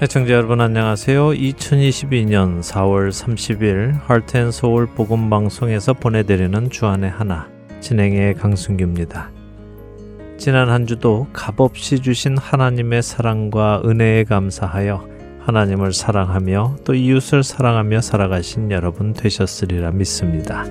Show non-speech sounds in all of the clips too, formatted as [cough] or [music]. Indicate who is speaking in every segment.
Speaker 1: 애청자 여러분 안녕하세요. 2022년 4월 30일 할텐서울 복음 방송에서 보내드리는 주안의 하나 진행의 강순규입니다. 지난 한 주도 값없이 주신 하나님의 사랑과 은혜에 감사하여 하나님을 사랑하며 또 이웃을 사랑하며 살아가신 여러분 되셨으리라 믿습니다.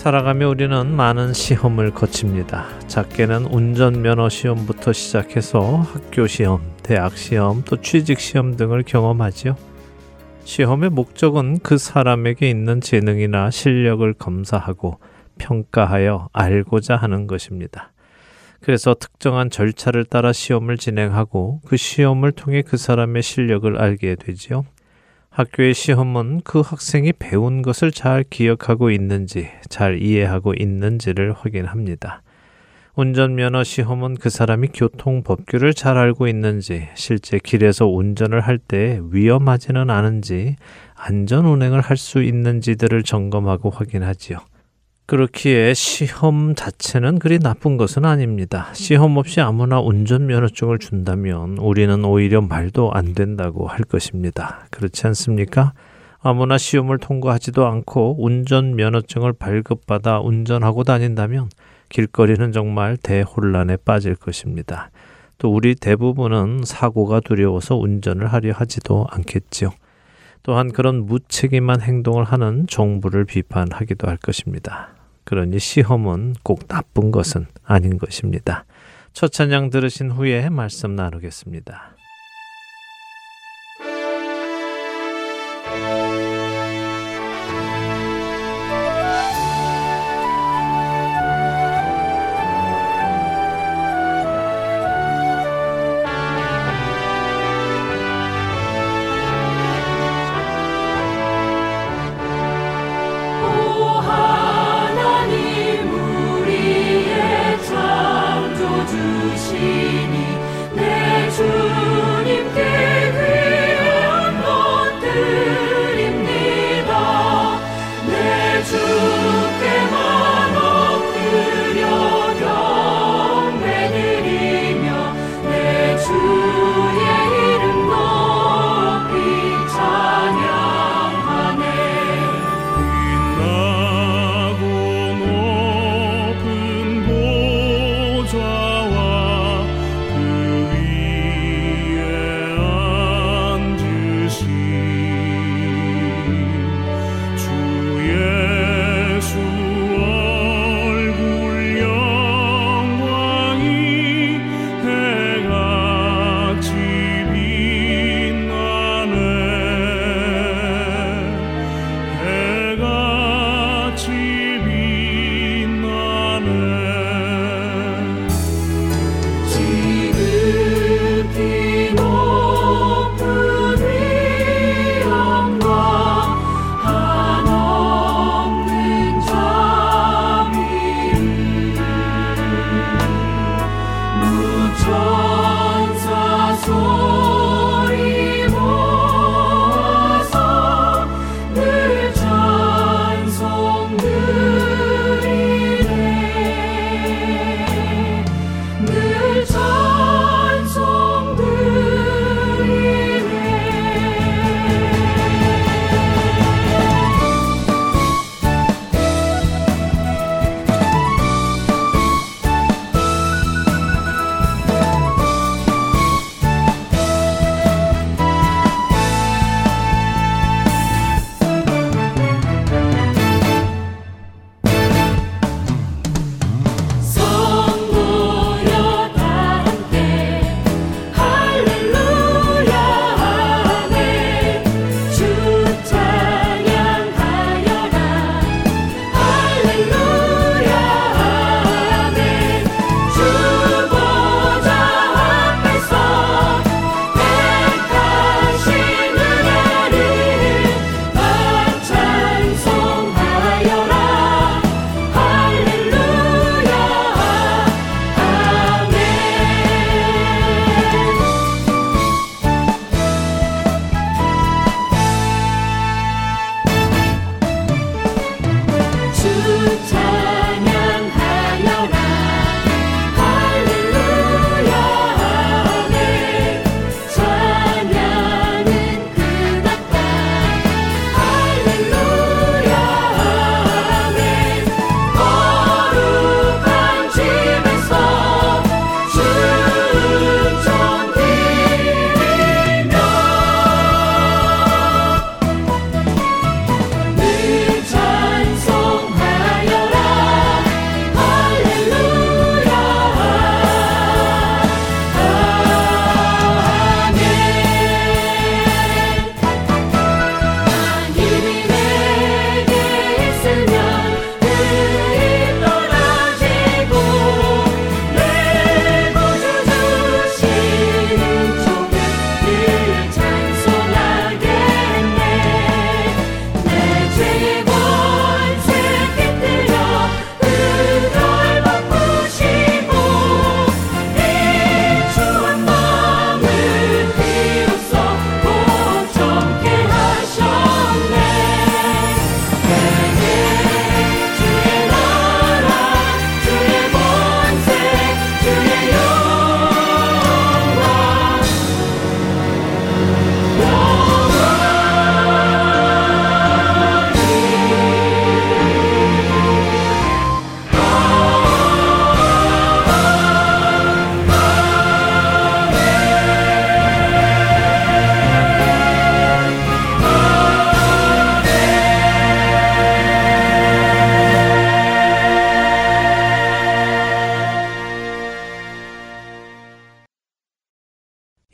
Speaker 1: 살아가며 우리는 많은 시험을 거칩니다. 작게는 운전면허 시험부터 시작해서 학교 시험, 대학 시험, 또 취직 시험 등을 경험하지요. 시험의 목적은 그 사람에게 있는 재능이나 실력을 검사하고 평가하여 알고자 하는 것입니다. 그래서 특정한 절차를 따라 시험을 진행하고 그 시험을 통해 그 사람의 실력을 알게 되지요. 학교의 시험은 그 학생이 배운 것을 잘 기억하고 있는지, 잘 이해하고 있는지를 확인합니다. 운전면허 시험은 그 사람이 교통 법규를 잘 알고 있는지, 실제 길에서 운전을 할 때 위험하지는 않은지, 안전 운행을 할 수 있는지들을 점검하고 확인하지요. 그렇기에 시험 자체는 그리 나쁜 것은 아닙니다. 시험 없이 아무나 운전면허증을 준다면 우리는 오히려 말도 안 된다고 할 것입니다. 그렇지 않습니까? 아무나 시험을 통과하지도 않고 운전면허증을 발급받아 운전하고 다닌다면 길거리는 정말 대혼란에 빠질 것입니다. 또 우리 대부분은 사고가 두려워서 운전을 하려 하지도 않겠지요. 또한 그런 무책임한 행동을 하는 정부를 비판하기도 할 것입니다. 그러니 시험은 꼭 나쁜 것은 아닌 것입니다. 첫 찬양 들으신 후에 말씀 나누겠습니다.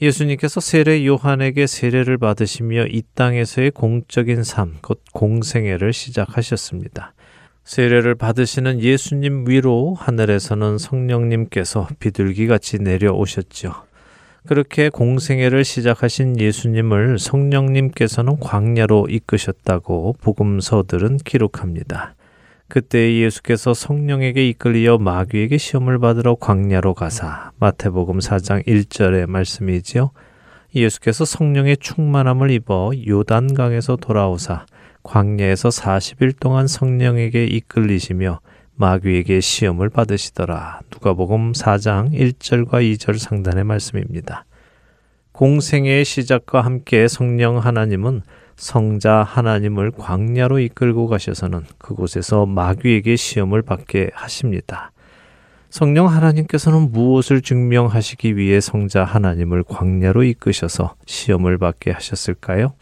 Speaker 1: 예수님께서 세례 요한에게 세례를 받으시며 이 땅에서의 공적인 삶, 곧 공생애를 시작하셨습니다. 세례를 받으시는 예수님 위로 하늘에서는 성령님께서 비둘기같이 내려오셨죠. 그렇게 공생애를 시작하신 예수님을 성령님께서는 광야로 이끄셨다고 복음서들은 기록합니다. 그때 예수께서 성령에게 이끌리어 마귀에게 시험을 받으러 광야로 가사 마태복음 4장 1절의 말씀이지요. 예수께서 성령의 충만함을 입어 요단강에서 돌아오사 광야에서 40일 동안 성령에게 이끌리시며 마귀에게 시험을 받으시더라. 누가복음 4장 1절과 2절 상단의 말씀입니다. 공생의 시작과 함께 성령 하나님은 성자 하나님을 광야로 이끌고 가셔서는 그곳에서 마귀에게 시험을 받게 하십니다. 성령 하나님께서는 무엇을 증명하시기 위해 성자 하나님을 광야로 이끄셔서 시험을 받게 하셨을까요?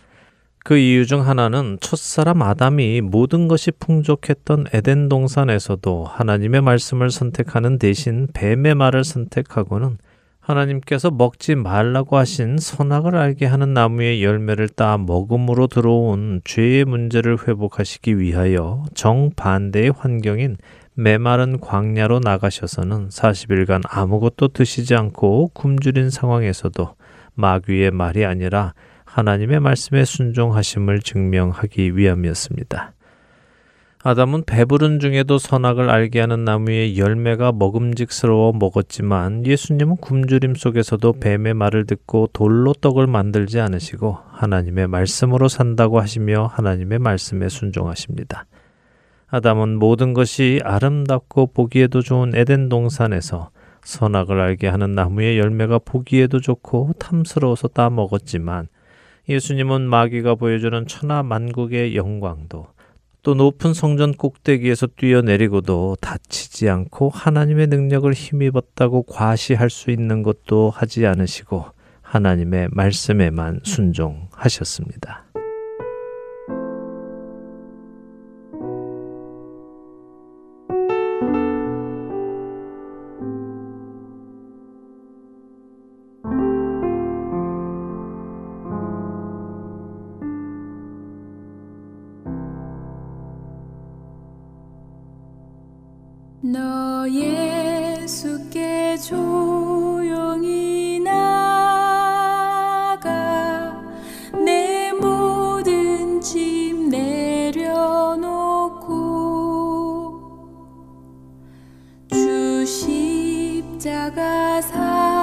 Speaker 1: 그 이유 중 하나는 첫사람 아담이 모든 것이 풍족했던 에덴 동산에서도 하나님의 말씀을 선택하는 대신 뱀의 말을 선택하고는 하나님께서 먹지 말라고 하신 선악을 알게 하는 나무의 열매를 따 먹음으로 들어온 죄의 문제를 회복하시기 위하여 정반대의 환경인 메마른 광야로 나가셔서는 40일간 아무것도 드시지 않고 굶주린 상황에서도 마귀의 말이 아니라 하나님의 말씀에 순종하심을 증명하기 위함이었습니다. 아담은 배부른 중에도 선악을 알게 하는 나무의 열매가 먹음직스러워 먹었지만 예수님은 굶주림 속에서도 뱀의 말을 듣고 돌로 떡을 만들지 않으시고 하나님의 말씀으로 산다고 하시며 하나님의 말씀에 순종하십니다. 아담은 모든 것이 아름답고 보기에도 좋은 에덴 동산에서 선악을 알게 하는 나무의 열매가 보기에도 좋고 탐스러워서 따 먹었지만 예수님은 마귀가 보여주는 천하 만국의 영광도 또 높은 성전 꼭대기에서 뛰어내리고도 다치지 않고 하나님의 능력을 힘입었다고 과시할 수 있는 것도 하지 않으시고 하나님의 말씀에만 순종하셨습니다.
Speaker 2: 십자가 사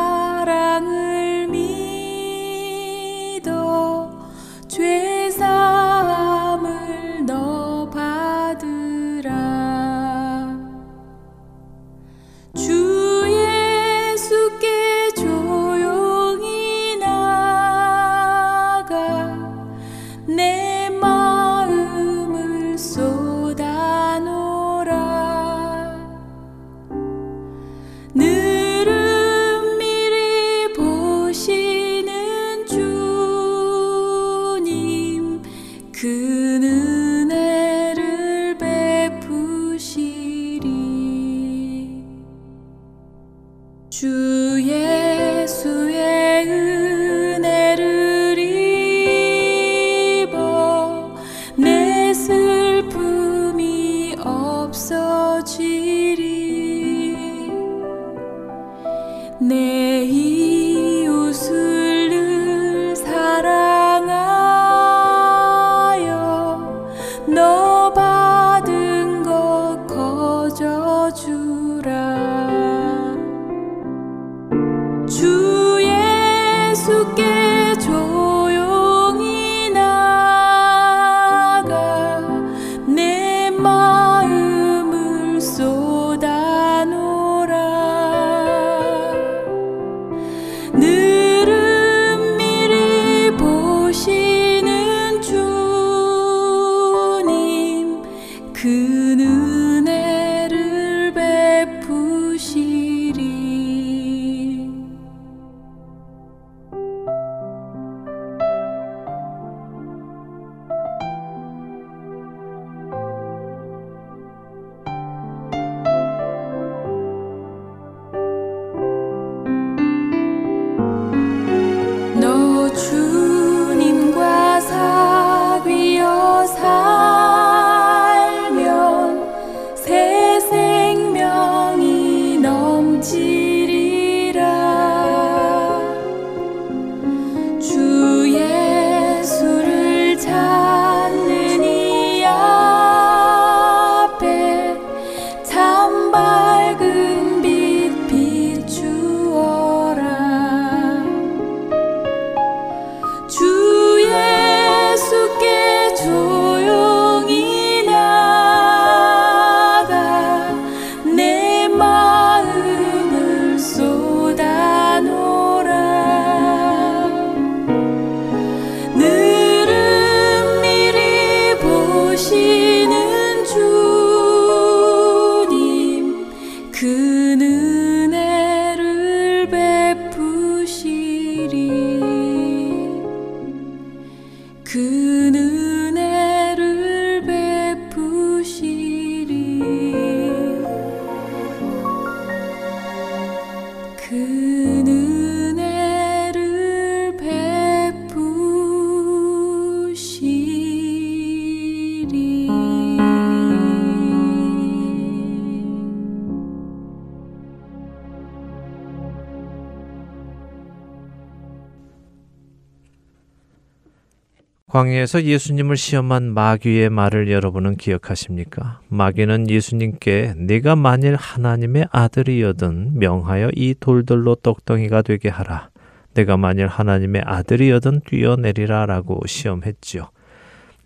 Speaker 1: 광야에서 예수님을 시험한 마귀의 말을 여러분은 기억하십니까? 마귀는 예수님께 네가 만일 하나님의 아들이여든 명하여 이 돌들로 떡덩이가 되게 하라. 내가 만일 하나님의 아들이여든 뛰어내리라라고 시험했지요.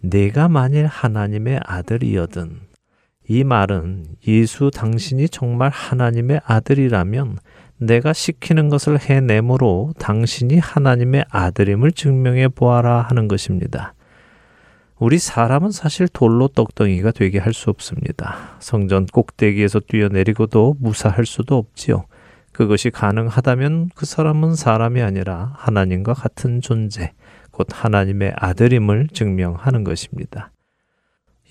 Speaker 1: 내가 만일 하나님의 아들이여든 이 말은 예수 당신이 정말 하나님의 아들이라면 내가 시키는 것을 해내므로 당신이 하나님의 아들임을 증명해 보아라 하는 것입니다. 우리 사람은 사실 돌로 떡덩이가 되게 할 수 없습니다. 성전 꼭대기에서 뛰어내리고도 무사할 수도 없지요. 그것이 가능하다면 그 사람은 사람이 아니라 하나님과 같은 존재, 곧 하나님의 아들임을 증명하는 것입니다.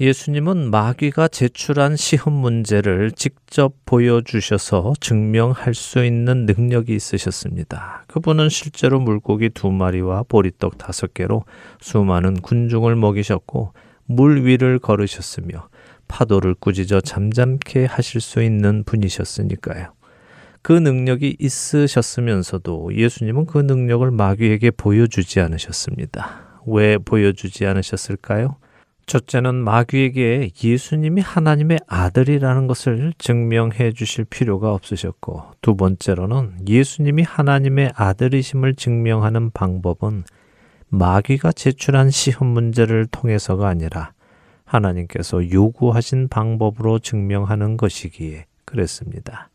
Speaker 1: 예수님은 마귀가 제출한 시험 문제를 직접 보여주셔서 증명할 수 있는 능력이 있으셨습니다. 그분은 실제로 물고기 두 마리와 보리떡 다섯 개로 수많은 군중을 먹이셨고 물 위를 걸으셨으며 파도를 꾸짖어 잠잠케 하실 수 있는 분이셨으니까요. 그 능력이 있으셨으면서도 예수님은 그 능력을 마귀에게 보여주지 않으셨습니다. 왜 보여주지 않으셨을까요? 첫째는 마귀에게 예수님이 하나님의 아들이라는 것을 증명해 주실 필요가 없으셨고, 두 번째로는 예수님이 하나님의 아들이심을 증명하는 방법은 마귀가 제출한 시험 문제를 통해서가 아니라 하나님께서 요구하신 방법으로 증명하는 것이기에 그랬습니다.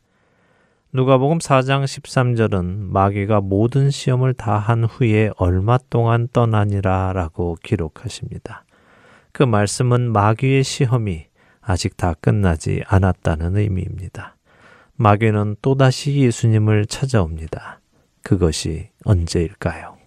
Speaker 1: 누가복음 4장 13절은 마귀가 모든 시험을 다 한 후에 얼마 동안 떠나니라라고 기록하십니다. 그 말씀은 마귀의 시험이 아직 다 끝나지 않았다는 의미입니다. 마귀는 또다시 예수님을 찾아옵니다. 그것이 언제일까요?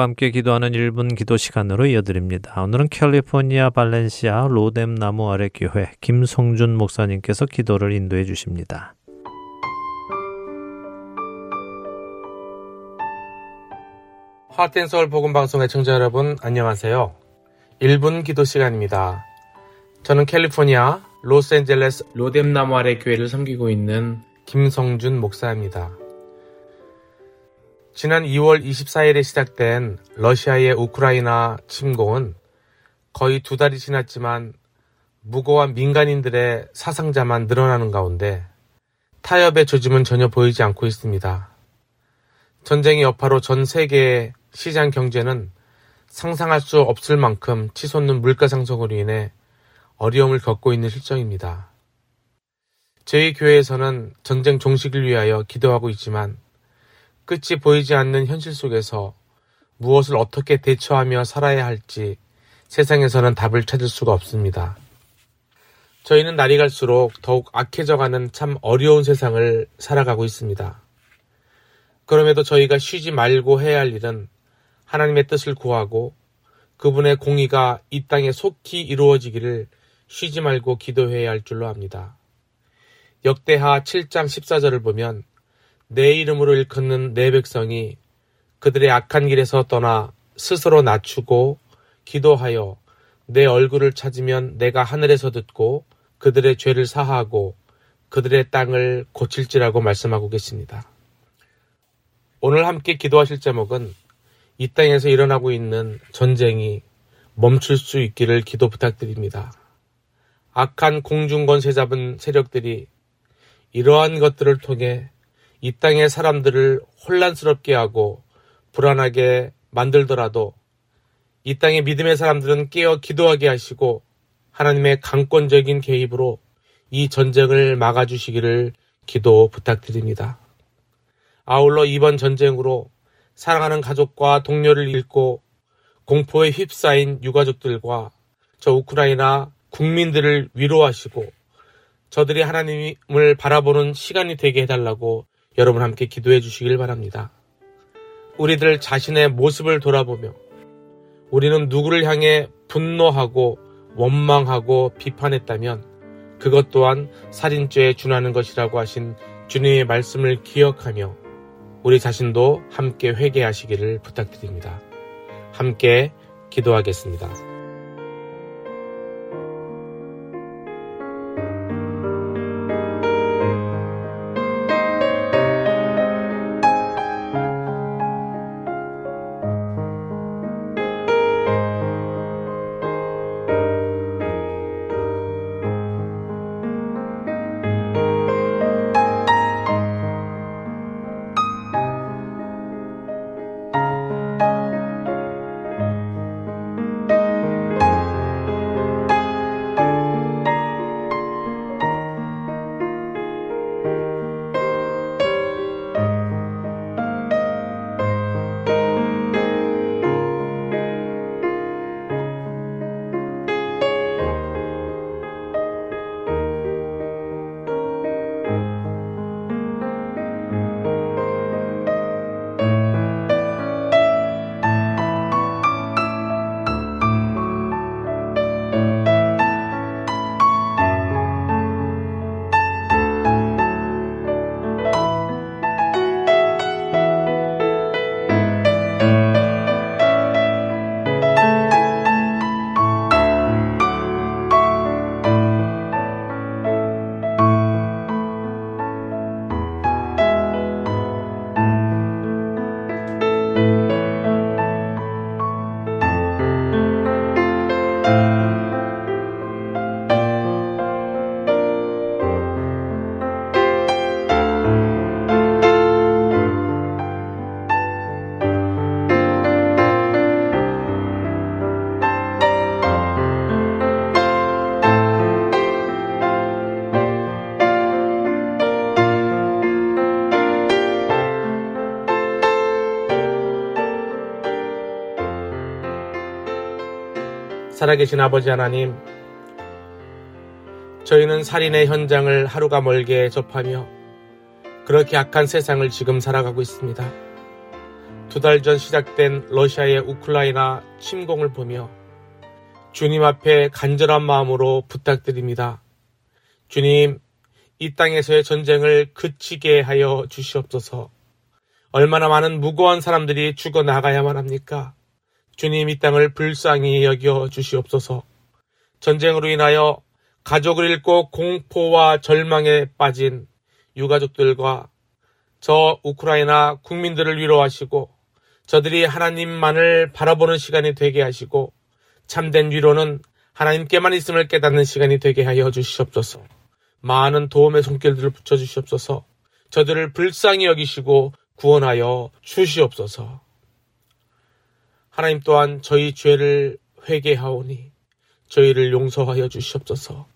Speaker 1: 여러분과 함께 기도하는 1분 기도 시간으로 이어드립니다. 오늘은 캘리포니아 발렌시아 로뎀 나무 아래 교회 김성준 목사님께서 기도를 인도해 주십니다.
Speaker 3: 하트앤서울 복음방송의 청자 여러분 안녕하세요. 1분 기도 시간입니다. 저는 캘리포니아 로스앤젤레스 로뎀 나무 아래 교회를 섬기고 있는 김성준 목사입니다. 지난 2월 24일에 시작된 러시아의 우크라이나 침공은 거의 두 달이 지났지만 무고한 민간인들의 사상자만 늘어나는 가운데 타협의 조짐은 전혀 보이지 않고 있습니다. 전쟁의 여파로 전 세계의 시장 경제는 상상할 수 없을 만큼 치솟는 물가 상승으로 인해 어려움을 겪고 있는 실정입니다. 저희 교회에서는 전쟁 종식을 위하여 기도하고 있지만 끝이 보이지 않는 현실 속에서 무엇을 어떻게 대처하며 살아야 할지 세상에서는 답을 찾을 수가 없습니다. 저희는 날이 갈수록 더욱 악해져가는 참 어려운 세상을 살아가고 있습니다. 그럼에도 저희가 쉬지 말고 해야 할 일은 하나님의 뜻을 구하고 그분의 공의가 이 땅에 속히 이루어지기를 쉬지 말고 기도해야 할 줄로 압니다. 역대하 7장 14절을 보면 내 이름으로 일컫는 내 백성이 그들의 악한 길에서 떠나 스스로 낮추고 기도하여 내 얼굴을 찾으면 내가 하늘에서 듣고 그들의 죄를 사하고 그들의 땅을 고칠지라고 말씀하고 계십니다. 오늘 함께 기도하실 제목은 이 땅에서 일어나고 있는 전쟁이 멈출 수 있기를 기도 부탁드립니다. 악한 공중권 세 잡은 세력들이 이러한 것들을 통해 이 땅의 사람들을 혼란스럽게 하고 불안하게 만들더라도 이 땅의 믿음의 사람들은 깨어 기도하게 하시고 하나님의 강권적인 개입으로 이 전쟁을 막아주시기를 기도 부탁드립니다. 아울러 이번 전쟁으로 사랑하는 가족과 동료를 잃고 공포에 휩싸인 유가족들과 저 우크라이나 국민들을 위로하시고 저들이 하나님을 바라보는 시간이 되게 해달라고 여러분 함께 기도해 주시길 바랍니다. 우리들 자신의 모습을 돌아보며 우리는 누구를 향해 분노하고 원망하고 비판했다면 그것 또한 살인죄에 준하는 것이라고 하신 주님의 말씀을 기억하며 우리 자신도 함께 회개하시기를 부탁드립니다. 함께 기도하겠습니다. 살아계신 아버지 하나님, 저희는 살인의 현장을 하루가 멀게 접하며 그렇게 악한 세상을 지금 살아가고 있습니다. 두 달 전 시작된 러시아의 우크라이나 침공을 보며 주님 앞에 간절한 마음으로 부탁드립니다. 주님, 이 땅에서의 전쟁을 그치게 하여 주시옵소서. 얼마나 많은 무고한 사람들이 죽어 나가야만 합니까? 주님 이 땅을 불쌍히 여겨 주시옵소서. 전쟁으로 인하여 가족을 잃고 공포와 절망에 빠진 유가족들과 저 우크라이나 국민들을 위로하시고 저들이 하나님만을 바라보는 시간이 되게 하시고 참된 위로는 하나님께만 있음을 깨닫는 시간이 되게 하여 주시옵소서. 많은 도움의 손길들을 붙여 주시옵소서. 저들을 불쌍히 여기시고 구원하여 주시옵소서. 하나님 또한 저희 죄를 회개하오니 저희를 용서하여 주시옵소서.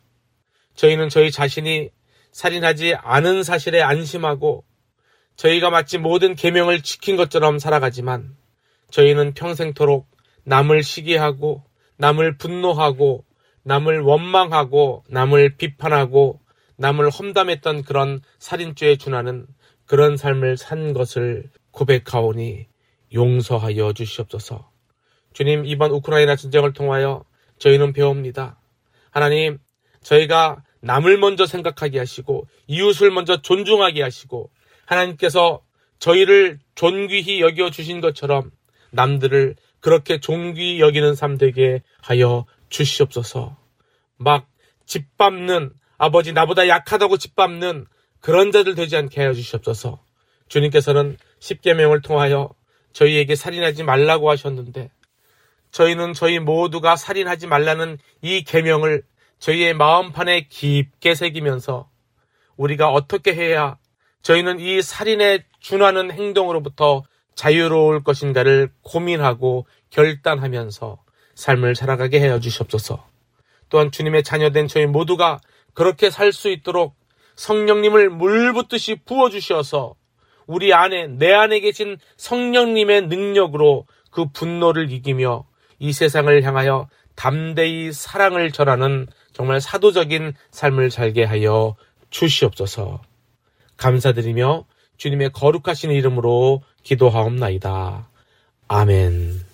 Speaker 3: 저희는 저희 자신이 살인하지 않은 사실에 안심하고 저희가 마치 모든 계명을 지킨 것처럼 살아가지만 저희는 평생토록 남을 시기하고 남을 분노하고 남을 원망하고 남을 비판하고 남을 험담했던 그런 살인죄에 준하는 그런 삶을 산 것을 고백하오니 용서하여 주시옵소서. 주님, 이번 우크라이나 전쟁을 통하여 저희는 배웁니다. 하나님, 저희가 남을 먼저 생각하게 하시고 이웃을 먼저 존중하게 하시고 하나님께서 저희를 존귀히 여겨 주신 것처럼 남들을 그렇게 존귀히 여기는 삶 되게 하여 주시옵소서. 막 짓밟는 아버지 나보다 약하다고 짓밟는 그런 자들 되지 않게 하여 주시옵소서. 주님께서는 십계명을 통하여 저희에게 살인하지 말라고 하셨는데 저희는 저희 모두가 살인하지 말라는 이 계명을 저희의 마음판에 깊게 새기면서 우리가 어떻게 해야 저희는 이 살인에 준하는 행동으로부터 자유로울 것인가를 고민하고 결단하면서 삶을 살아가게 하여 주시옵소서. 또한 주님의 자녀된 저희 모두가 그렇게 살 수 있도록 성령님을 물붓듯이 부어주셔서 우리 안에, 내 안에 계신 성령님의 능력으로 그 분노를 이기며 이 세상을 향하여 담대히 사랑을 전하는 정말 사도적인 삶을 살게 하여 주시옵소서. 감사드리며 주님의 거룩하신 이름으로 기도하옵나이다. 아멘.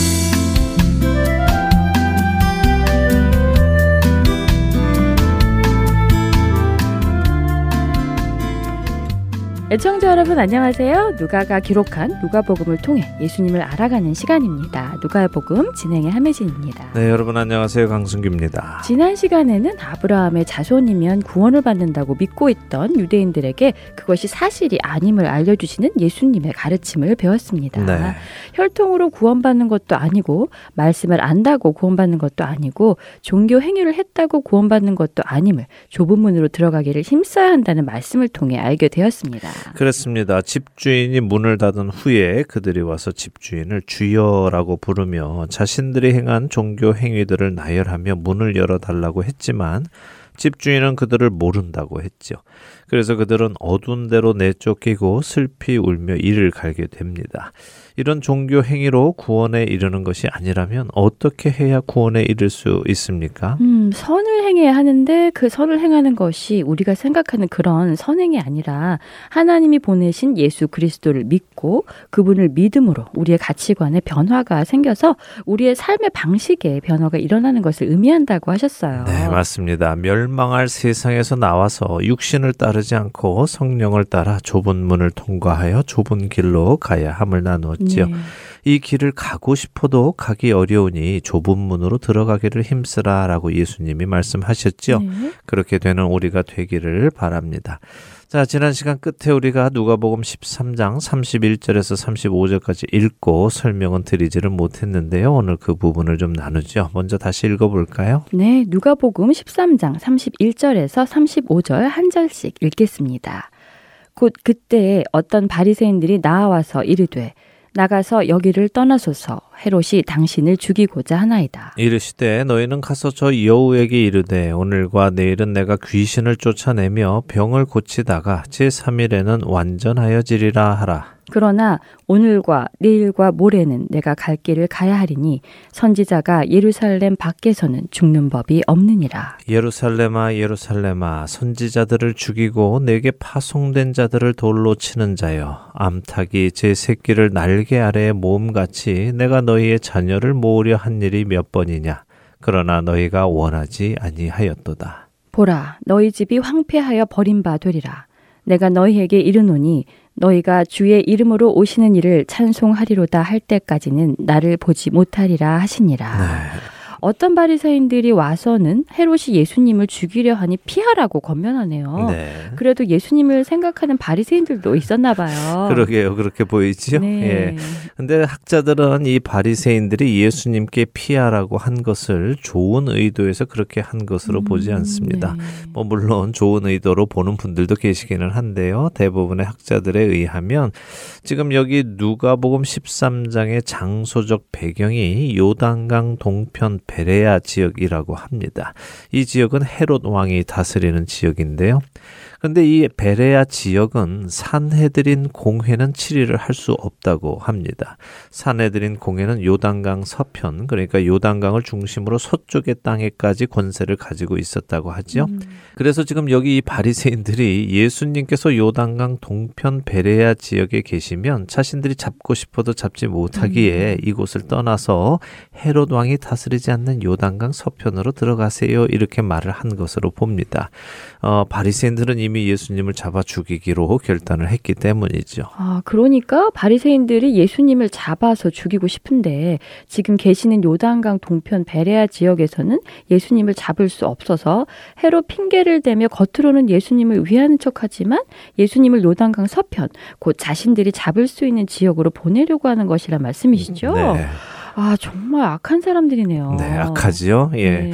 Speaker 4: 애청자 여러분 안녕하세요. 누가가 기록한 누가복음을 통해 예수님을 알아가는 시간입니다. 누가의 복음 진행의 함혜진입니다.
Speaker 1: 네, 여러분 안녕하세요. 강승규입니다.
Speaker 4: 지난 시간에는 아브라함의 자손이면 구원을 받는다고 믿고 있던 유대인들에게 그것이 사실이 아님을 알려주시는 예수님의 가르침을 배웠습니다.
Speaker 1: 네.
Speaker 4: 혈통으로 구원받는 것도 아니고 말씀을 안다고 구원받는 것도 아니고 종교 행위를 했다고 구원받는 것도 아님을 좁은 문으로 들어가기를 힘써야 한다는 말씀을 통해 알게 되었습니다.
Speaker 1: 그렇습니다. 집주인이 문을 닫은 후에 그들이 와서 집주인을 주여라고 부르며 자신들이 행한 종교 행위들을 나열하며 문을 열어 달라고 했지만 집주인은 그들을 모른다고 했죠. 그래서 그들은 어두운 데로 내쫓기고 슬피 울며 이를 갈게 됩니다. 이런 종교 행위로 구원에 이르는 것이 아니라면 어떻게 해야 구원에 이를 수 있습니까?
Speaker 4: 음, 선을 행해야 하는데 그 선을 행하는 것이 우리가 생각하는 그런 선행이 아니라 하나님이 보내신 예수 그리스도를 믿고 그분을 믿음으로 우리의 가치관에 변화가 생겨서 우리의 삶의 방식에 변화가 일어나는 것을 의미한다고 하셨어요.
Speaker 1: 네, 맞습니다. 멸망할 세상에서 나와서 육신을 따르 지 않고 성령을 따라 좁은 문을 통과하여 좁은 길로 가야 함을 나누었지요.
Speaker 4: 네.
Speaker 1: 이 길을 가고 싶어도 가기 어려우니 좁은 문으로 들어가기를 힘쓰라라고 예수님이 말씀하셨죠.
Speaker 4: 네.
Speaker 1: 그렇게 되는 우리가 되기를 바랍니다. 자, 지난 시간 끝에 우리가 누가복음 13장 31절에서 35절까지 읽고 설명은 드리지를 못했는데요. 오늘 그 부분을 좀 나누죠. 먼저 다시 읽어 볼까요?
Speaker 4: 네, 누가복음 13장 31절에서 35절 한 절씩 읽겠습니다. 곧 그때에 어떤 바리새인들이 나와서 이르되 나가서 여기를 떠나소서 헤롯이 당신을 죽이고자 하나이다.
Speaker 1: 이르시되 너희는 가서 저 여우에게 이르되 오늘과 내일은 내가 귀신을 쫓아내며 병을 고치다가 제3일에는 완전하여지리라 하라.
Speaker 4: 그러나 오늘과 내일과 모레는 내가 갈 길을 가야 하리니 선지자가 예루살렘 밖에서는 죽는 법이 없느니라.
Speaker 1: 예루살렘아 예루살렘아 선지자들을 죽이고 내게 파송된 자들을 돌로 치는 자여 암탉이 제 새끼를 날개 아래에 모음같이 내가 너 희의 자녀를 모으려 한 일이 몇 번이냐 그러나 너희가 원하지 아니하였도다.
Speaker 4: 보라, 너희 집이 황폐하여 버림바 되리라. 내가 너희에게 이르노니 너희가 주의 이름으로 오시는 일을 찬송하리로다 할 때까지는 나를 보지 못하리라 하시니라.
Speaker 1: 네.
Speaker 4: 어떤 바리새인들이 와서는 헤롯이 예수님을 죽이려 하니 피하라고 건면하네요.
Speaker 1: 네.
Speaker 4: 그래도 예수님을 생각하는 바리새인들도 있었나 봐요. [laughs]
Speaker 1: 그러게요. 그렇게 보이지요?
Speaker 4: 네.
Speaker 1: 예. 근데 학자들은 이 바리새인들이 예수님께 피하라고 한 것을 좋은 의도에서 그렇게 한 것으로 보지 않습니다.
Speaker 4: 네.
Speaker 1: 뭐 물론 좋은 의도로 보는 분들도 계시기는 한데요. 대부분의 학자들에 의하면 지금 여기 누가복음 13장의 장소적 배경이 요단강 동편 베레아 지역이라고 합니다. 이 지역은 헤롯 왕이 다스리는 지역인데요. 근데 이 베레아 지역은 산헤드린 공회는 치리를 할 수 없다고 합니다. 산헤드린 공회는 요단강 서편, 그러니까 요단강을 중심으로 서쪽의 땅에까지 권세를 가지고 있었다고 하죠. 그래서 지금 여기 이 바리새인들이 예수님께서 요단강 동편 베레아 지역에 계시면 자신들이 잡고 싶어도 잡지 못하기에 이곳을 떠나서 헤롯 왕이 다스리지 않는 요단강 서편으로 들어가세요. 이렇게 말을 한 것으로 봅니다. 어, 바리새인들은 이미 예수님을 잡아 죽이기로 결단을 했기 때문이죠.
Speaker 4: 아, 그러니까 바리새인들이 예수님을 잡아서 죽이고 싶은데 지금 계시는 요단강 동편 베레아 지역에서는 예수님을 잡을 수 없어서 헤롯 핑계를 대며 겉으로는 예수님을 위하는 척하지만 예수님을 요단강 서편 곧 자신들이 잡을 수 있는 지역으로 보내려고 하는 것이란 말씀이시죠?
Speaker 1: 네,
Speaker 4: 아, 정말 악한 사람들이네요.
Speaker 1: 네, 악하지요. 예.
Speaker 4: 네.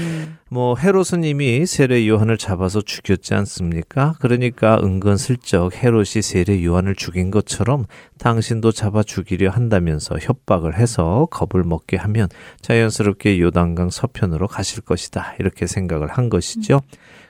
Speaker 1: 뭐 이미 세례 요한을 잡아서 죽였지 않습니까? 그러니까 은근슬쩍 헤롯이 세례 요한을 죽인 것처럼 당신도 잡아 죽이려 한다면서 협박을 해서 겁을 먹게 하면 자연스럽게 요단강 서편으로 가실 것이다. 이렇게 생각을 한 것이죠.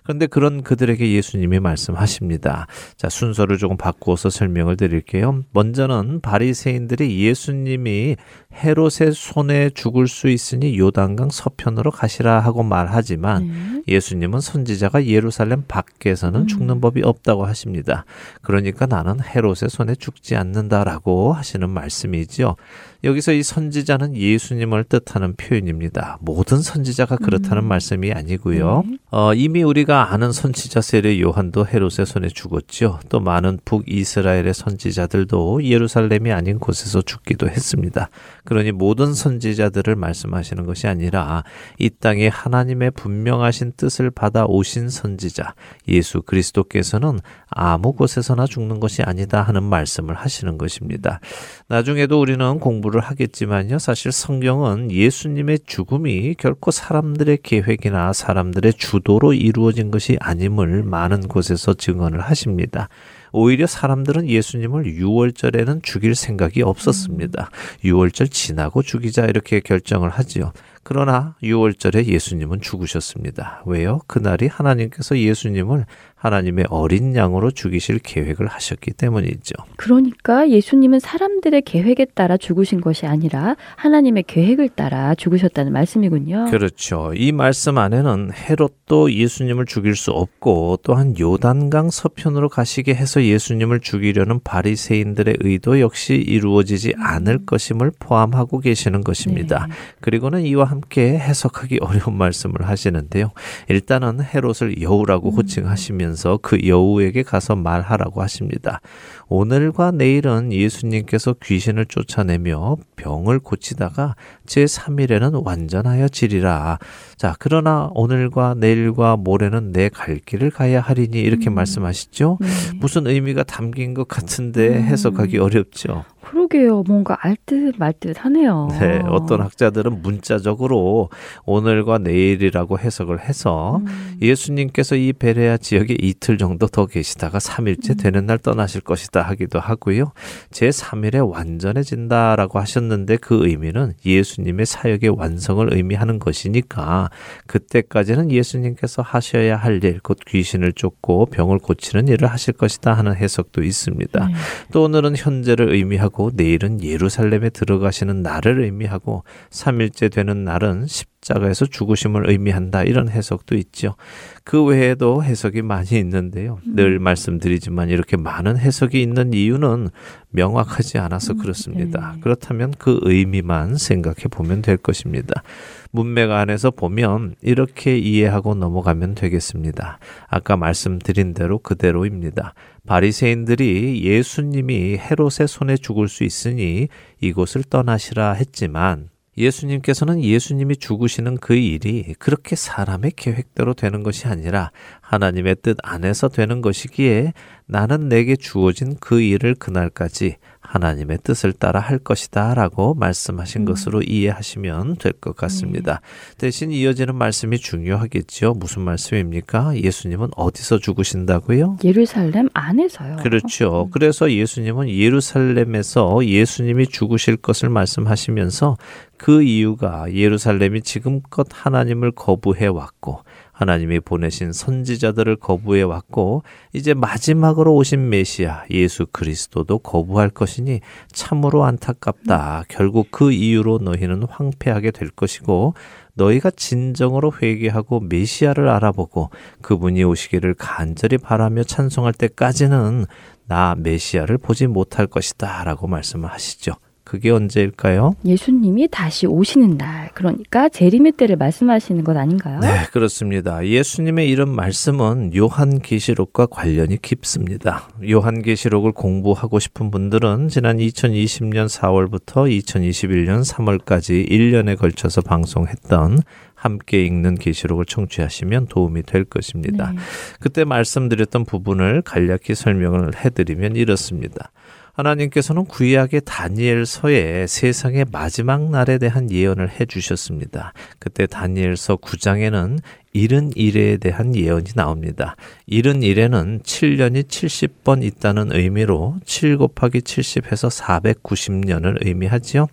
Speaker 1: 그런데 그런 그들에게 예수님이 말씀하십니다. 자, 순서를 조금 바꾸어서 설명을 드릴게요. 먼저는 바리새인들이 예수님이 헤롯의 손에 죽을 수 있으니 요단강 서편으로 가시라 하고 말하지만
Speaker 4: 네.
Speaker 1: 예수님은 선지자가 예루살렘 밖에서는 죽는 법이 없다고 하십니다. 그러니까 나는 헤롯의 손에 죽지 않는다라고 하시는 말씀이지요. 여기서 이 선지자는 예수님을 뜻하는 표현입니다. 모든 선지자가 그렇다는 말씀이 아니고요. 어, 이미 우리가 아는 선지자 세례 요한도 헤롯의 손에 죽었죠. 또 많은 북이스라엘의 선지자들도 예루살렘이 아닌 곳에서 죽기도 했습니다. 그러니 모든 선지자들을 말씀하시는 것이 아니라 이 땅에 하나님의 분명하신 뜻을 받아 오신 선지자 예수 그리스도께서는 아무 곳에서나 죽는 것이 아니다 하는 말씀을 하시는 것입니다. 나중에도 우리는 공부를 하겠지만요. 사실 성경은 예수님의 죽음이 결코 사람들의 계획이나 사람들의 주도로 이루어진 것이 아님을 많은 곳에서 증언을 하십니다. 오히려 사람들은 예수님을 6월절에는 죽일 생각이 없었습니다. 6월절 지나고 죽이자 이렇게 결정을 하지요. 그러나 6월절에 예수님은 죽으셨습니다. 왜요? 그날이 하나님께서 예수님을 하나님의 어린 양으로 죽이실 계획을 하셨기 때문이죠.
Speaker 4: 그러니까 예수님은 사람들의 계획에 따라 죽으신 것이 아니라 하나님의 계획을 따라 죽으셨다는 말씀이군요.
Speaker 1: 그렇죠. 이 말씀 안에는 헤롯도 예수님을 죽일 수 없고 또한 요단강 서편으로 가시게 해서 예수님을 죽이려는 바리새인들의 의도 역시 이루어지지 않을 것임을 포함하고 계시는 것입니다.
Speaker 4: 네.
Speaker 1: 그리고는 이와 함께 해석하기 [laughs] 어려운 말씀을 하시는데요. 일단은 헤롯을 여우라고 호칭하시면서 그 여우에게 가서 말하라고 하십니다. 오늘과 내일은 예수님께서 귀신을 쫓아내며 병을 고치다가 제3일에는 완전하여 지리라. 자, 그러나 오늘과 내일과 모레는 내 갈 길을 가야 하리니 이렇게 말씀하시죠.
Speaker 4: 네.
Speaker 1: 무슨 의미가 담긴 것 같은데 해석하기 어렵죠.
Speaker 4: 그러게요. 뭔가 알듯 말듯 하네요.
Speaker 1: 네, 어떤 학자들은 문자적으로 오늘과 내일이라고 해석을 해서
Speaker 4: 음.
Speaker 1: 예수님께서 이 베레아 지역에 이틀 정도 더 계시다가 3일째
Speaker 4: 음.
Speaker 1: 되는 날 떠나실 것이다 하기도 하고요. 제 3일에 완전해진다라고 하셨는데 그 의미는 예수님의 사역의 완성을 의미하는 것이니까 그때까지는 예수님께서 하셔야 할 일, 곧 귀신을 쫓고 병을 고치는 일을 하실 것이다 하는 해석도 있습니다.
Speaker 4: 네.
Speaker 1: 또 오늘은 현재를 의미하고 내일은 예루살렘에 들어가시는 날을 의미하고 3일째 되는 날은 십자가에서 죽으심을 의미한다 이런 해석도 있죠. 그 외에도 해석이 많이 있는데요. 늘 말씀드리지만 이렇게 많은 해석이 있는 이유는 명확하지 않아서 그렇습니다.
Speaker 4: 네.
Speaker 1: 그렇다면 그 의미만 생각해 보면 될 것입니다. 문맥 안에서 보면 이렇게 이해하고 넘어가면 되겠습니다. 아까 말씀드린 대로 그대로입니다. 바리새인들이 예수님이 헤롯의 손에 죽을 수 있으니 이곳을 떠나시라 했지만 예수님께서는 예수님이 죽으시는 그 일이 그렇게 사람의 계획대로 되는 것이 아니라 하나님의 뜻 안에서 되는 것이기에 나는 내게 주어진 그 일을 그날까지 하나님의 뜻을 따라 할 것이다 라고 말씀하신 것으로 이해하시면 될 것 같습니다. 대신 이어지는 말씀이 중요하겠지요. 무슨 말씀입니까? 예수님은 어디서 죽으신다고요?
Speaker 4: 예루살렘 안에서요.
Speaker 1: 그렇죠. 그래서 예수님은 예루살렘에서 예수님이 죽으실 것을 말씀하시면서 그 이유가 예루살렘이 지금껏 하나님을 거부해 왔고 하나님이 보내신 선지자들을 거부해 왔고 이제 마지막으로 오신 메시아 예수 그리스도도 거부할 것이니 참으로 안타깝다. 결국 그 이유로 너희는 황폐하게 될 것이고 너희가 진정으로 회개하고 메시아를 알아보고 그분이 오시기를 간절히 바라며 찬송할 때까지는 나 메시아를 보지 못할 것이다 라고 말씀을 하시죠. 그게 언제일까요?
Speaker 4: 예수님이 다시 오시는 날, 그러니까 재림의 때를 말씀하시는 것 아닌가요?
Speaker 1: 네, 그렇습니다. 예수님의 이런 말씀은 요한계시록과 관련이 깊습니다. 요한계시록을 공부하고 싶은 분들은 지난 2020년 4월부터 2021년 3월까지 1년에 걸쳐서 방송했던 함께 읽는 계시록을 청취하시면 도움이 될 것입니다.
Speaker 4: 네.
Speaker 1: 그때 말씀드렸던 부분을 간략히 설명을 해드리면 이렇습니다. 하나님께서는 구약의 다니엘서에 세상의 마지막 날에 대한 예언을 해 주셨습니다. 그때 다니엘서 9장에는 이른 일에 대한 예언이 나옵니다. 이른 일에는 7년이 70번 있다는 의미로 7 곱하기 70 해서 490년을 의미하지요.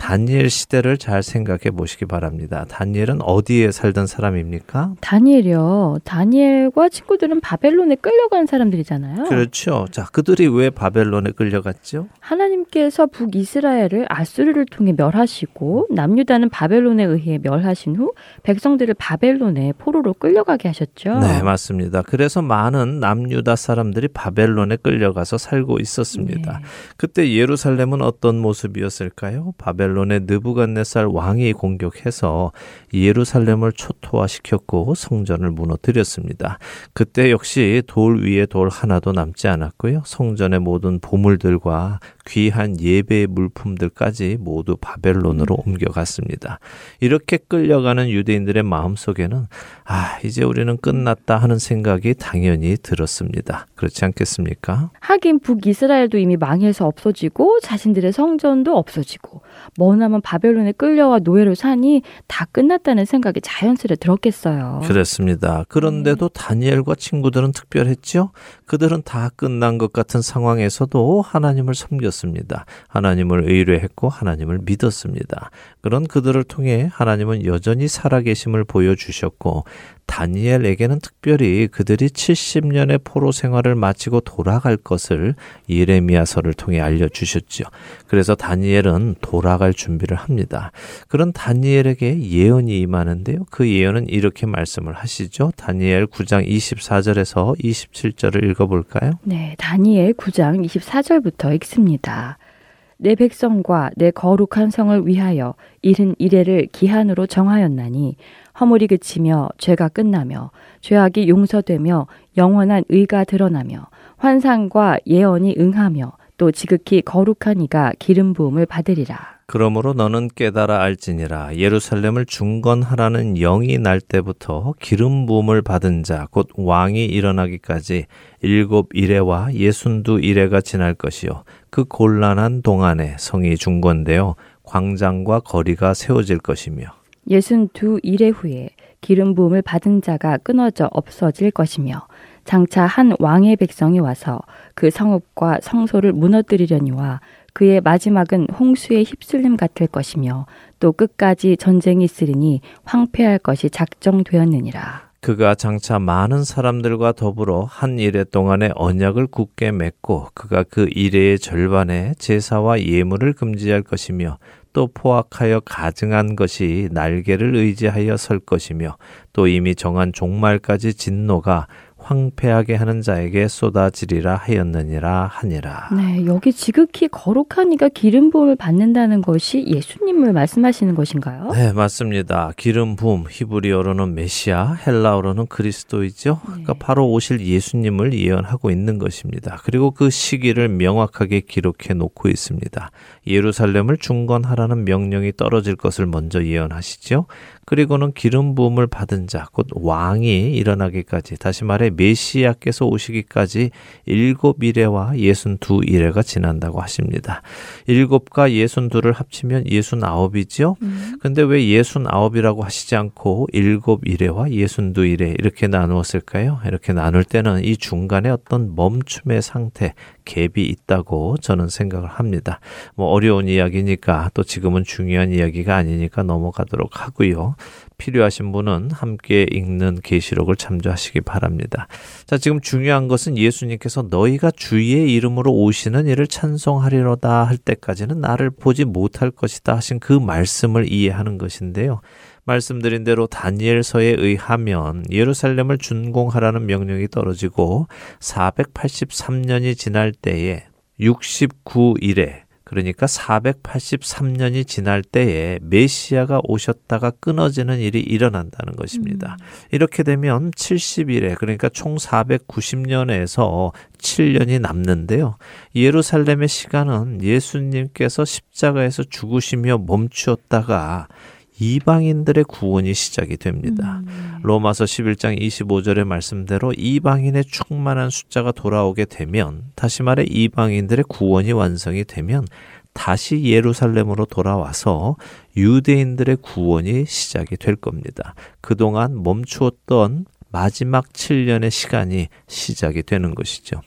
Speaker 1: 다니엘 시대를 잘 생각해 보시기 바랍니다. 다니엘은 어디에 살던 사람입니까?
Speaker 4: 다니엘이요. 다니엘과 친구들은 바벨론에 끌려간 사람들이잖아요.
Speaker 1: 그렇죠. 자, 그들이 왜 바벨론에 끌려갔죠?
Speaker 4: 하나님께서 북이스라엘을 아수르를 통해 멸하시고 남유다는 바벨론에 의해 멸하신 후 백성들을 바벨론에 포로로 끌려가게 하셨죠.
Speaker 1: 네, 맞습니다. 그래서 많은 남유다 사람들이 바벨론에 끌려가서 살고 있었습니다.
Speaker 4: 네.
Speaker 1: 그때 예루살렘은 어떤 모습이었을까요? 바벨 론의 느부갓네살 왕이 공격해서 예루살렘을 초토화시켰고 성전을 무너뜨렸습니다. 그때 역시 돌 위에 돌 하나도 남지 않았고요. 성전의 모든 보물들과 귀한 예배 물품들까지 모두 바벨론으로 옮겨갔습니다. 이렇게 끌려가는 유대인들의 마음속에는 아, 이제 우리는 끝났다 하는 생각이 당연히 들었습니다. 그렇지 않겠습니까?
Speaker 4: 하긴 북이스라엘도 이미 망해서 없어지고 자신들의 성전도 없어지고 머나먼 바벨론에 끌려와 노예로 사니 다 끝났다는 생각이 자연스레 들었겠어요.
Speaker 1: 그렇습니다. 그런데도 다니엘과 친구들은 특별했죠. 그들은 다 끝난 것 같은 상황에서도 하나님을 섬겼습니다. 하나님을 의뢰했고 하나님을 믿었습니다. 그런 그들을 통해 하나님은 여전히 살아계심을 보여주셨고 다니엘에게는 특별히 그들이 70년의 포로 생활을 마치고 돌아갈 것을 예레미야서를 통해 알려주셨죠. 그래서 다니엘은 돌아갈 준비를 합니다. 그런 다니엘에게 예언이 임하는데요. 그 예언은 이렇게 말씀을 하시죠. 다니엘 9장 24절에서 27절을 읽 어볼까요?
Speaker 4: 네, 다니엘 9장 24절부터 읽습니다. 내 백성과 내 거룩한 성을 위하여 이른 이래를 기한으로 정하였나니 허물이 그치며 죄가 끝나며 죄악이 용서되며 영원한 의가 드러나며 환상과 예언이 응하며 또 지극히 거룩한 이가 기름 부음을 받으리라.
Speaker 1: 그러므로 너는 깨달아 알지니라. 예루살렘을 중건하라는 영이 날 때부터 기름 부음을 받은 자 곧 왕이 일어나기까지 일곱 이래와 예순두 이래가 지날 것이요. 그 곤란한 동안에 성이 중건되어 광장과 거리가 세워질 것이며
Speaker 4: 예순 두 이래 후에 기름 부음을 받은 자가 끊어져 없어질 것이며 장차 한 왕의 백성이 와서 그 성읍과 성소를 무너뜨리려니와 그의 마지막은 홍수의 휩쓸림 같을 것이며 또 끝까지 전쟁이 있으리니 황폐할 것이 작정되었느니라.
Speaker 1: 그가 장차 많은 사람들과 더불어 한 일해 동안에 언약을 굳게 맺고 그가 그 일해의 절반에 제사와 예물을 금지할 것이며 또 포악하여 가증한 것이 날개를 의지하여 설 것이며 또 이미 정한 종말까지 진노가 황폐하게 하는 자에게 쏟아지리라 하였느니라 하니라.
Speaker 4: 네, 여기 지극히 거룩한 이가 기름 부음을 받는다는 것이 예수님을 말씀하시는 것인가요?
Speaker 1: 네, 맞습니다. 기름 부음 히브리어로는 메시아, 헬라어로는 그리스도이죠. 그러니까 바로 오실 예수님을 예언하고 있는 것입니다. 그리고 그 시기를 명확하게 기록해 놓고 있습니다. 예루살렘을 중건하라는 명령이 떨어질 것을 먼저 예언하시죠. 그리고는 기름 부음을 받은 자, 곧 왕이 일어나기까지, 다시 말해 메시아께서 오시기까지 일곱 이래와 예순 두 이래가 지난다고 하십니다. 일곱과 예순 두를 합치면 예순 아홉이지요. 근데 왜 예순 아홉이라고 하시지 않고 일곱 이래와 예순 두 이래 이렇게 나누었을까요? 이렇게 나눌 때는 이 중간에 어떤 멈춤의 상태, 갭이 있다고 저는 생각을 합니다. 뭐 어려운 이야기니까 또 지금은 중요한 이야기가 아니니까 넘어가도록 하고요. 필요하신 분은 함께 읽는 계시록을 참조하시기 바랍니다. 자, 지금 중요한 것은 예수님께서 너희가 주의 이름으로 오시는 이를 찬송하리로다 할 때까지는 나를 보지 못할 것이다 하신 그 말씀을 이해하는 것인데요. 말씀드린 대로 다니엘서에 의하면 예루살렘을 준공하라는 명령이 떨어지고 483년이 지날 때에 69일에 그러니까 483년이 지날 때에 메시아가 오셨다가 끊어지는 일이 일어난다는 것입니다. 이렇게 되면 70일에 그러니까 총 490년에서 7년이 남는데요. 예루살렘의 시간은 예수님께서 십자가에서 죽으시며 멈추었다가 이방인들의 구원이 시작이 됩니다. 로마서 11장 25절의 말씀대로 이방인의 충만한 숫자가 돌아오게 되면 다시 말해 이방인들의 구원이 완성이 되면 다시 예루살렘으로 돌아와서 유대인들의 구원이 시작이 될 겁니다. 그동안 멈추었던 마지막 7년의 시간이 시작이 되는 것이죠.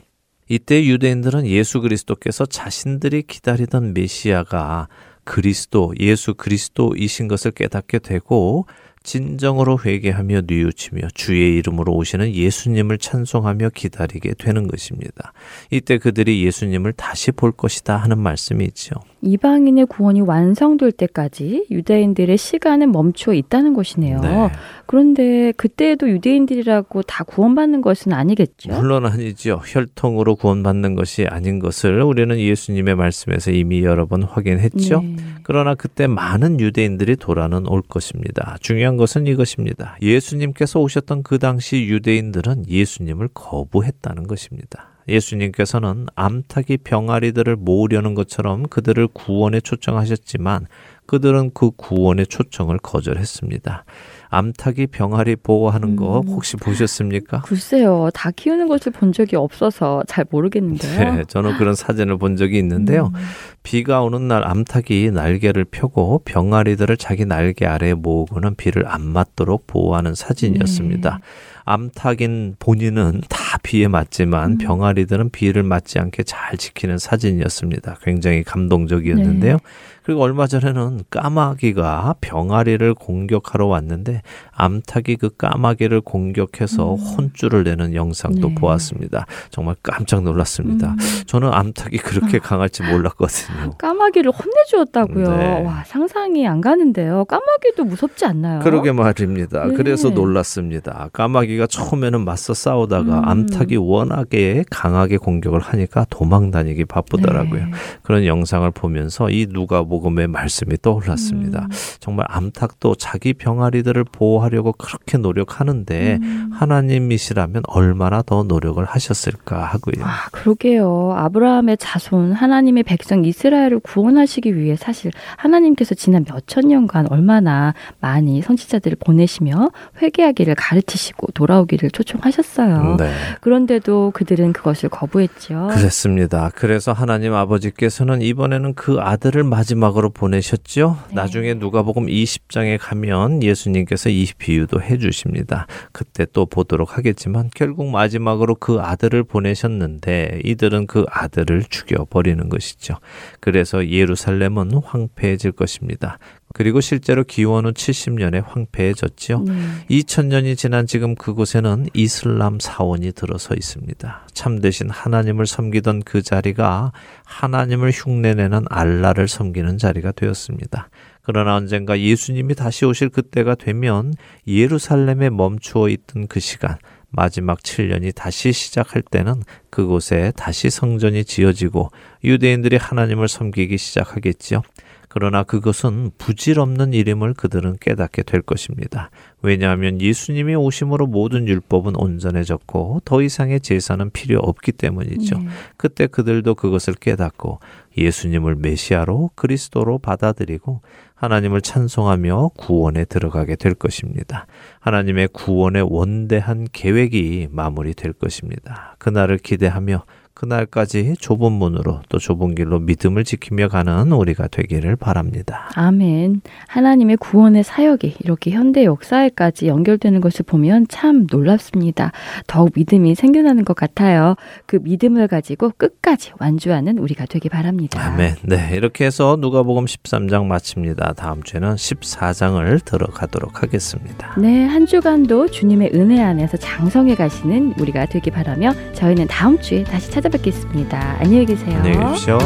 Speaker 1: 이때 유대인들은 예수 그리스도께서 자신들이 기다리던 메시아가 그리스도, 예수 그리스도이신 것을 깨닫게 되고 진정으로 회개하며 뉘우치며 주의 이름으로 오시는 예수님을 찬송하며 기다리게 되는 것입니다. 이때 그들이 예수님을 다시 볼 것이다 하는 말씀이 있죠.
Speaker 4: 이방인의 구원이 완성될 때까지 유대인들의 시간은 멈추어 있다는 것이네요.
Speaker 1: 네.
Speaker 4: 그런데 그때에도 유대인들이라고 다 구원받는 것은 아니겠죠?
Speaker 1: 물론 아니죠. 혈통으로 구원받는 것이 아닌 것을 우리는 예수님의 말씀에서 이미 여러 번 확인했죠.
Speaker 4: 네.
Speaker 1: 그러나 그때 많은 유대인들이 돌아는 올 것입니다. 중요한 것은 이것입니다. 예수님께서 오셨던 그 당시 유대인들은 예수님을 거부했다는 것입니다. 예수님께서는 암탉이 병아리들을 모으려는 것처럼 그들을 구원에 초청하셨지만 그들은 그 구원의 초청을 거절했습니다. 암탉이 병아리 보호하는 거 혹시 보셨습니까?
Speaker 4: 글쎄요, 다 키우는 것을 본 적이 없어서 잘 모르겠는데요.
Speaker 1: 네, 저는 그런 사진을 본 적이 있는데요. 비가 오는 날 암탉이 날개를 펴고 병아리들을 자기 날개 아래에 모으고는 비를 안 맞도록 보호하는 사진이었습니다. 암탉인 본인은 다 비에 맞지만 병아리들은 비를 맞지 않게 잘 지키는 사진이었습니다. 굉장히 감동적이었는데요. 그리고 얼마 전에는 까마귀가 병아리를 공격하러 왔는데 암탉이 그 까마귀를 공격해서 혼쭐을 내는 영상도
Speaker 4: 네.
Speaker 1: 보았습니다. 정말 깜짝 놀랐습니다. 저는 암탉이 그렇게 강할지 몰랐거든요. [laughs]
Speaker 4: 까마귀를 혼내주었다고요.
Speaker 1: 네.
Speaker 4: 와 상상이 안 가는데요. 까마귀도 무섭지 않나요?
Speaker 1: 그러게 말입니다.
Speaker 4: 네.
Speaker 1: 그래서 놀랐습니다. 까마귀가 처음에는 맞서 싸우다가
Speaker 4: 음.
Speaker 1: 암탉이 워낙에 강하게 공격을 하니까 도망 다니기 바쁘더라고요.
Speaker 4: 네.
Speaker 1: 그런 영상을 보면서 이 누가 복음의 말씀이 떠올랐습니다.
Speaker 4: 음.
Speaker 1: 정말 암탉도 자기 병아리들을 보호하려고 그렇게 노력하는데
Speaker 4: 음.
Speaker 1: 하나님이시라면 얼마나 더 노력을 하셨을까 하고요.
Speaker 4: 아, 그러게요. 아브라함의 자손, 하나님의 백성 이스라엘을 구원하시기 위해 사실 하나님께서 지난 몇천 년간 얼마나 많이 선지자들을 보내시며 회개하기를 가르치시고 돌아오기를 초청하셨어요.
Speaker 1: 네.
Speaker 4: 그런데도 그들은 그것을 거부했죠.
Speaker 1: 그랬습니다. 그래서 하나님 아버지께서는 이번에는 그 아들을 마지막 으로 보내셨죠.
Speaker 4: 네.
Speaker 1: 나중에 누가복음 20장에 가면 예수님께서 이 비유도 해 주십니다. 그때 또 보도록 하겠지만 결국 마지막으로 그 아들을 보내셨는데 이들은 그 아들을 죽여 버리는 것이죠. 그래서 예루살렘은 황폐해질 것입니다. 그리고 실제로 기원 후 70년에 황폐해졌지요.
Speaker 4: 네.
Speaker 1: 2000년이 지난 지금 그곳에는 이슬람 사원이 들어서 있습니다. 참되신 하나님을 섬기던 그 자리가 하나님을 흉내내는 알라를 섬기는 자리가 되었습니다. 그러나 언젠가 예수님이 다시 오실 그때가 되면 예루살렘에 멈추어 있던 그 시간, 마지막 7년이 다시 시작할 때는 그곳에 다시 성전이 지어지고 유대인들이 하나님을 섬기기 시작하겠지요. 그러나 그것은 부질없는 이름을 그들은 깨닫게 될 것입니다. 왜냐하면 예수님이 오심으로 모든 율법은 온전해졌고 더 이상의 제사는 필요 없기 때문이죠.
Speaker 4: 네.
Speaker 1: 그때 그들도 그것을 깨닫고 예수님을 메시아로 그리스도로 받아들이고 하나님을 찬송하며 구원에 들어가게 될 것입니다. 하나님의 구원의 원대한 계획이 마무리될 것입니다. 그날을 기대하며 그날까지 좁은 문으로 또 좁은 길로 믿음을 지키며 가는 우리가 되기를 바랍니다.
Speaker 4: 아멘. 하나님의 구원의 사역이 이렇게 현대 역사에까지 연결되는 것을 보면 참 놀랍습니다. 더욱 믿음이 생겨나는 것 같아요. 그 믿음을 가지고 끝까지 완주하는 우리가 되기 바랍니다.
Speaker 1: 아멘. 네, 이렇게 해서 누가복음 13장 마칩니다. 다음 주에는 14장을 들어가도록 하겠습니다.
Speaker 4: 네, 한 주간도 주님의 은혜 안에서 장성해 가시는 우리가 되기 바라며 저희는 다음 주에 다시 찾아뵙겠습니다. 안녕히 계세요.
Speaker 1: 안녕히 계십시오.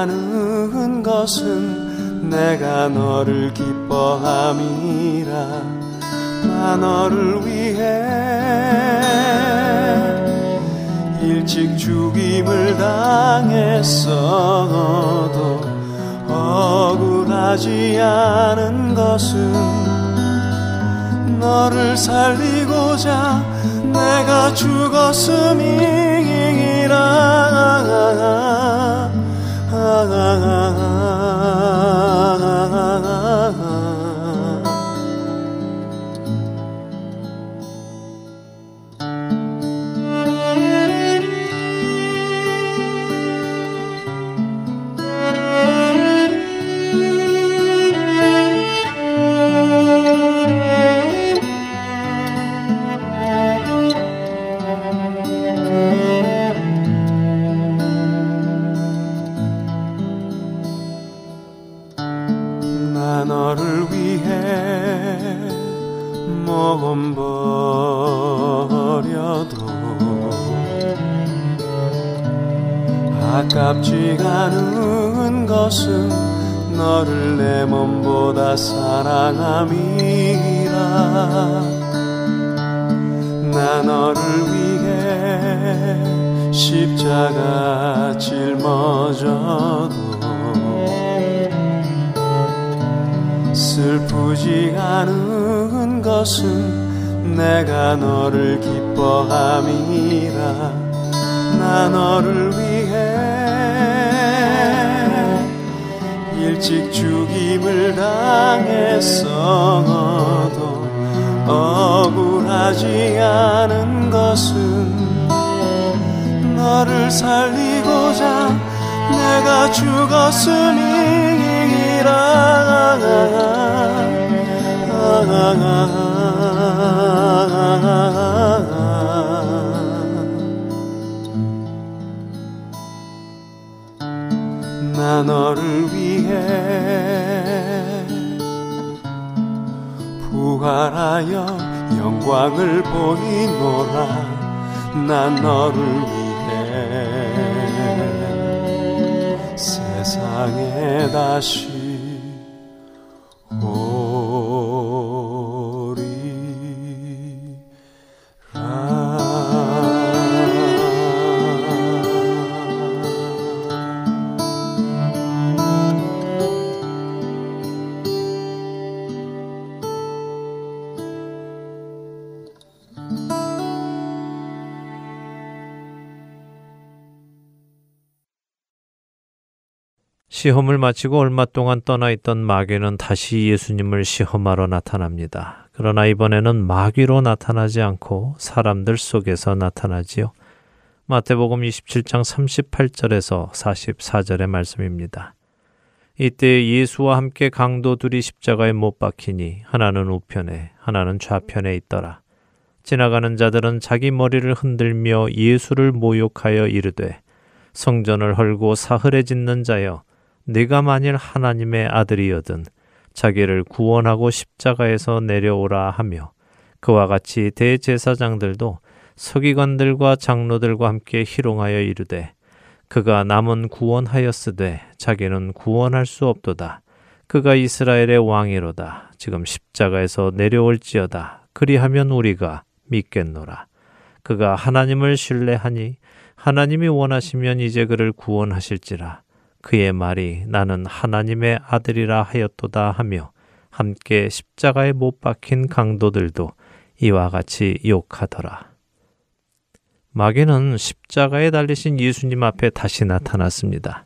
Speaker 5: 않은 것은 내가 너를 기뻐함이라. 나 너를 위해 일찍 죽임을 당했어도 억울하지 않은 것은 너를 살리고자 내가 죽었음이라 ah, ah, ah. 아깝지 않은 것은 너를 내 몸보다 사랑함이라. 나 너를 위해 십자가 짊어져도 슬프지 않은 것은 내가 너를 기뻐함이라. 나 너를 위해 일찍 죽임을 당했어도 억울하지 않은 것은 너를 살리고자 내가 죽었음이라 나 너를 부활하여 영광을 보이노라 난 너를 위해. 세상에 다시
Speaker 1: 시험을 마치고 얼마 동안 떠나 있던 마귀는 다시 예수님을 시험하러 나타납니다. 그러나 이번에는 마귀로 나타나지 않고 사람들 속에서 나타나지요. 마태복음 27장 38절에서 44절의 말씀입니다. 이때 예수와 함께 강도 둘이 십자가에 못 박히니 하나는 우편에 하나는 좌편에 있더라. 지나가는 자들은 자기 머리를 흔들며 예수를 모욕하여 이르되 성전을 헐고 사흘에 짓는 자여 네가 만일 하나님의 아들이여든 자기를 구원하고 십자가에서 내려오라 하며 그와 같이 대제사장들도 서기관들과 장로들과 함께 희롱하여 이르되 그가 남은 구원하였으되 자기는 구원할 수 없도다. 그가 이스라엘의 왕이로다. 지금 십자가에서 내려올지어다. 그리하면 우리가 믿겠노라. 그가 하나님을 신뢰하니 하나님이 원하시면 이제 그를 구원하실지라. 그의 말이 나는 하나님의 아들이라 하였도다 하며 함께 십자가에 못 박힌 강도들도 이와 같이 욕하더라. 마귀는 십자가에 달리신 예수님 앞에 다시 나타났습니다.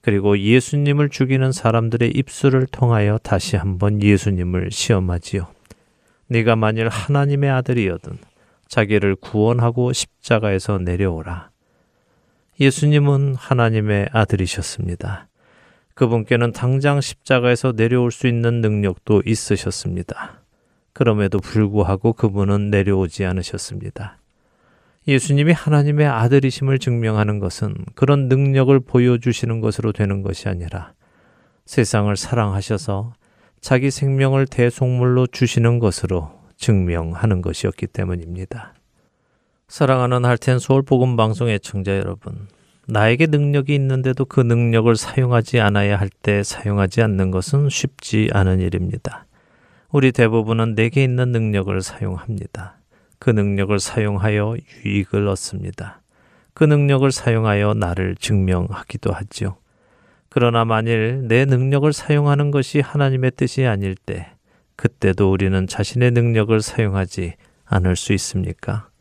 Speaker 1: 그리고 예수님을 죽이는 사람들의 입술을 통하여 다시 한번 예수님을 시험하지요. 네가 만일 하나님의 아들이여든 자기를 구원하고 십자가에서 내려오라. 예수님은 하나님의 아들이셨습니다. 그분께는 당장 십자가에서 내려올 수 있는 능력도 있으셨습니다. 그럼에도 불구하고 그분은 내려오지 않으셨습니다. 예수님이 하나님의 아들이심을 증명하는 것은 그런 능력을 보여주시는 것으로 되는 것이 아니라 세상을 사랑하셔서 자기 생명을 대속물로 주시는 것으로 증명하는 것이었기 때문입니다. 사랑하는 할텐 서울 복음 방송의 청자 여러분, 나에게 능력이 있는데도 그 능력을 사용하지 않아야 할 때 사용하지 않는 것은 쉽지 않은 일입니다. 우리 대부분은 내게 있는 능력을 사용합니다. 그 능력을 사용하여 유익을 얻습니다. 그 능력을 사용하여 나를 증명하기도 하지요. 그러나 만일 내 능력을 사용하는 것이 하나님의 뜻이 아닐 때, 그때도 우리는 자신의 능력을 사용하지 않을 수 있습니까?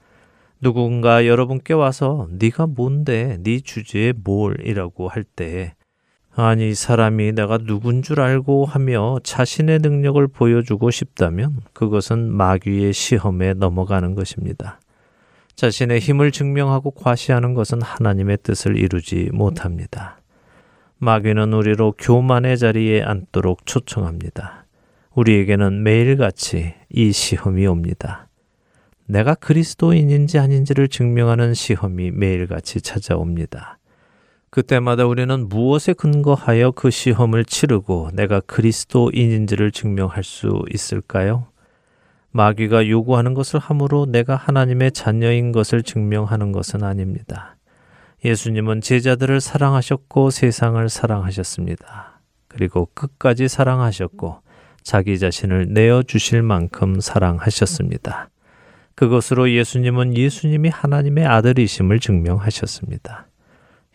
Speaker 1: 누군가 여러분께 와서 네가 뭔데 네 주제에 뭘이라고 할 때 아니 사람이 내가 누군 줄 알고 하며 자신의 능력을 보여주고 싶다면 그것은 마귀의 시험에 넘어가는 것입니다. 자신의 힘을 증명하고 과시하는 것은 하나님의 뜻을 이루지 못합니다. 마귀는 우리로 교만의 자리에 앉도록 초청합니다. 우리에게는 매일같이 이 시험이 옵니다. 내가 그리스도인인지 아닌지를 증명하는 시험이 매일같이 찾아옵니다. 그때마다 우리는 무엇에 근거하여 그 시험을 치르고 내가 그리스도인인지를 증명할 수 있을까요? 마귀가 요구하는 것을 함으로 내가 하나님의 자녀인 것을 증명하는 것은 아닙니다. 예수님은 제자들을 사랑하셨고 세상을 사랑하셨습니다. 그리고 끝까지 사랑하셨고 자기 자신을 내어 주실 만큼 사랑하셨습니다. 그것으로 예수님은 예수님이 하나님의 아들이심을 증명하셨습니다.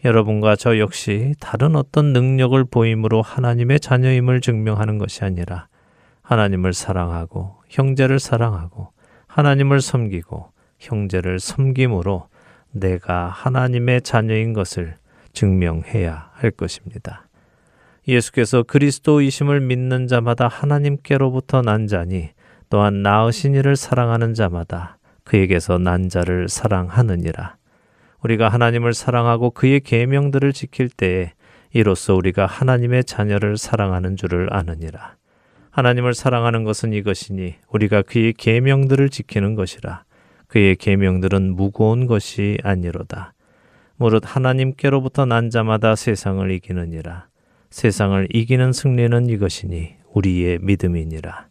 Speaker 1: 여러분과 저 역시 다른 어떤 능력을 보임으로 하나님의 자녀임을 증명하는 것이 아니라 하나님을 사랑하고 형제를 사랑하고 하나님을 섬기고 형제를 섬김으로 내가 하나님의 자녀인 것을 증명해야 할 것입니다. 예수께서 그리스도이심을 믿는 자마다 하나님께로부터 난 자니 또한 나으신 이를 사랑하는 자마다 그에게서 난 자를 사랑하느니라. 우리가 하나님을 사랑하고 그의 계명들을 지킬 때에 이로써 우리가 하나님의 자녀를 사랑하는 줄을 아느니라. 하나님을 사랑하는 것은 이것이니 우리가 그의 계명들을 지키는 것이라. 그의 계명들은 무거운 것이 아니로다. 무릇 하나님께로부터 난 자마다 세상을 이기느니라. 세상을 이기는 승리는 이것이니 우리의 믿음이니라.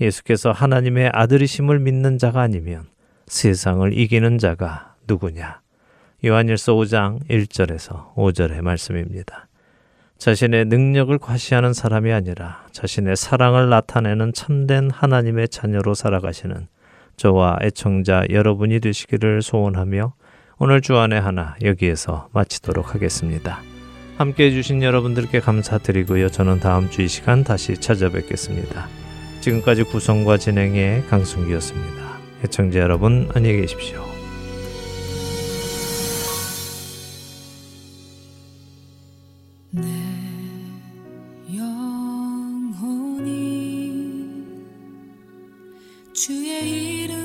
Speaker 1: 예수께서 하나님의 아들이심을 믿는 자가 아니면 세상을 이기는 자가 누구냐? 요한일서 5장 1절에서 5절의 말씀입니다. 자신의 능력을 과시하는 사람이 아니라 자신의 사랑을 나타내는 참된 하나님의 자녀로 살아가시는 저와 애청자 여러분이 되시기를 소원하며 오늘 주안의 하나 여기에서 마치도록 하겠습니다. 함께 해주신 여러분들께 감사드리고요. 저는 다음 주 이 시간 다시 찾아뵙겠습니다. 지금까지 구성과 진행의 강승기였습니다. 애청자 여러분 안녕히 계십시오.
Speaker 2: 예수 시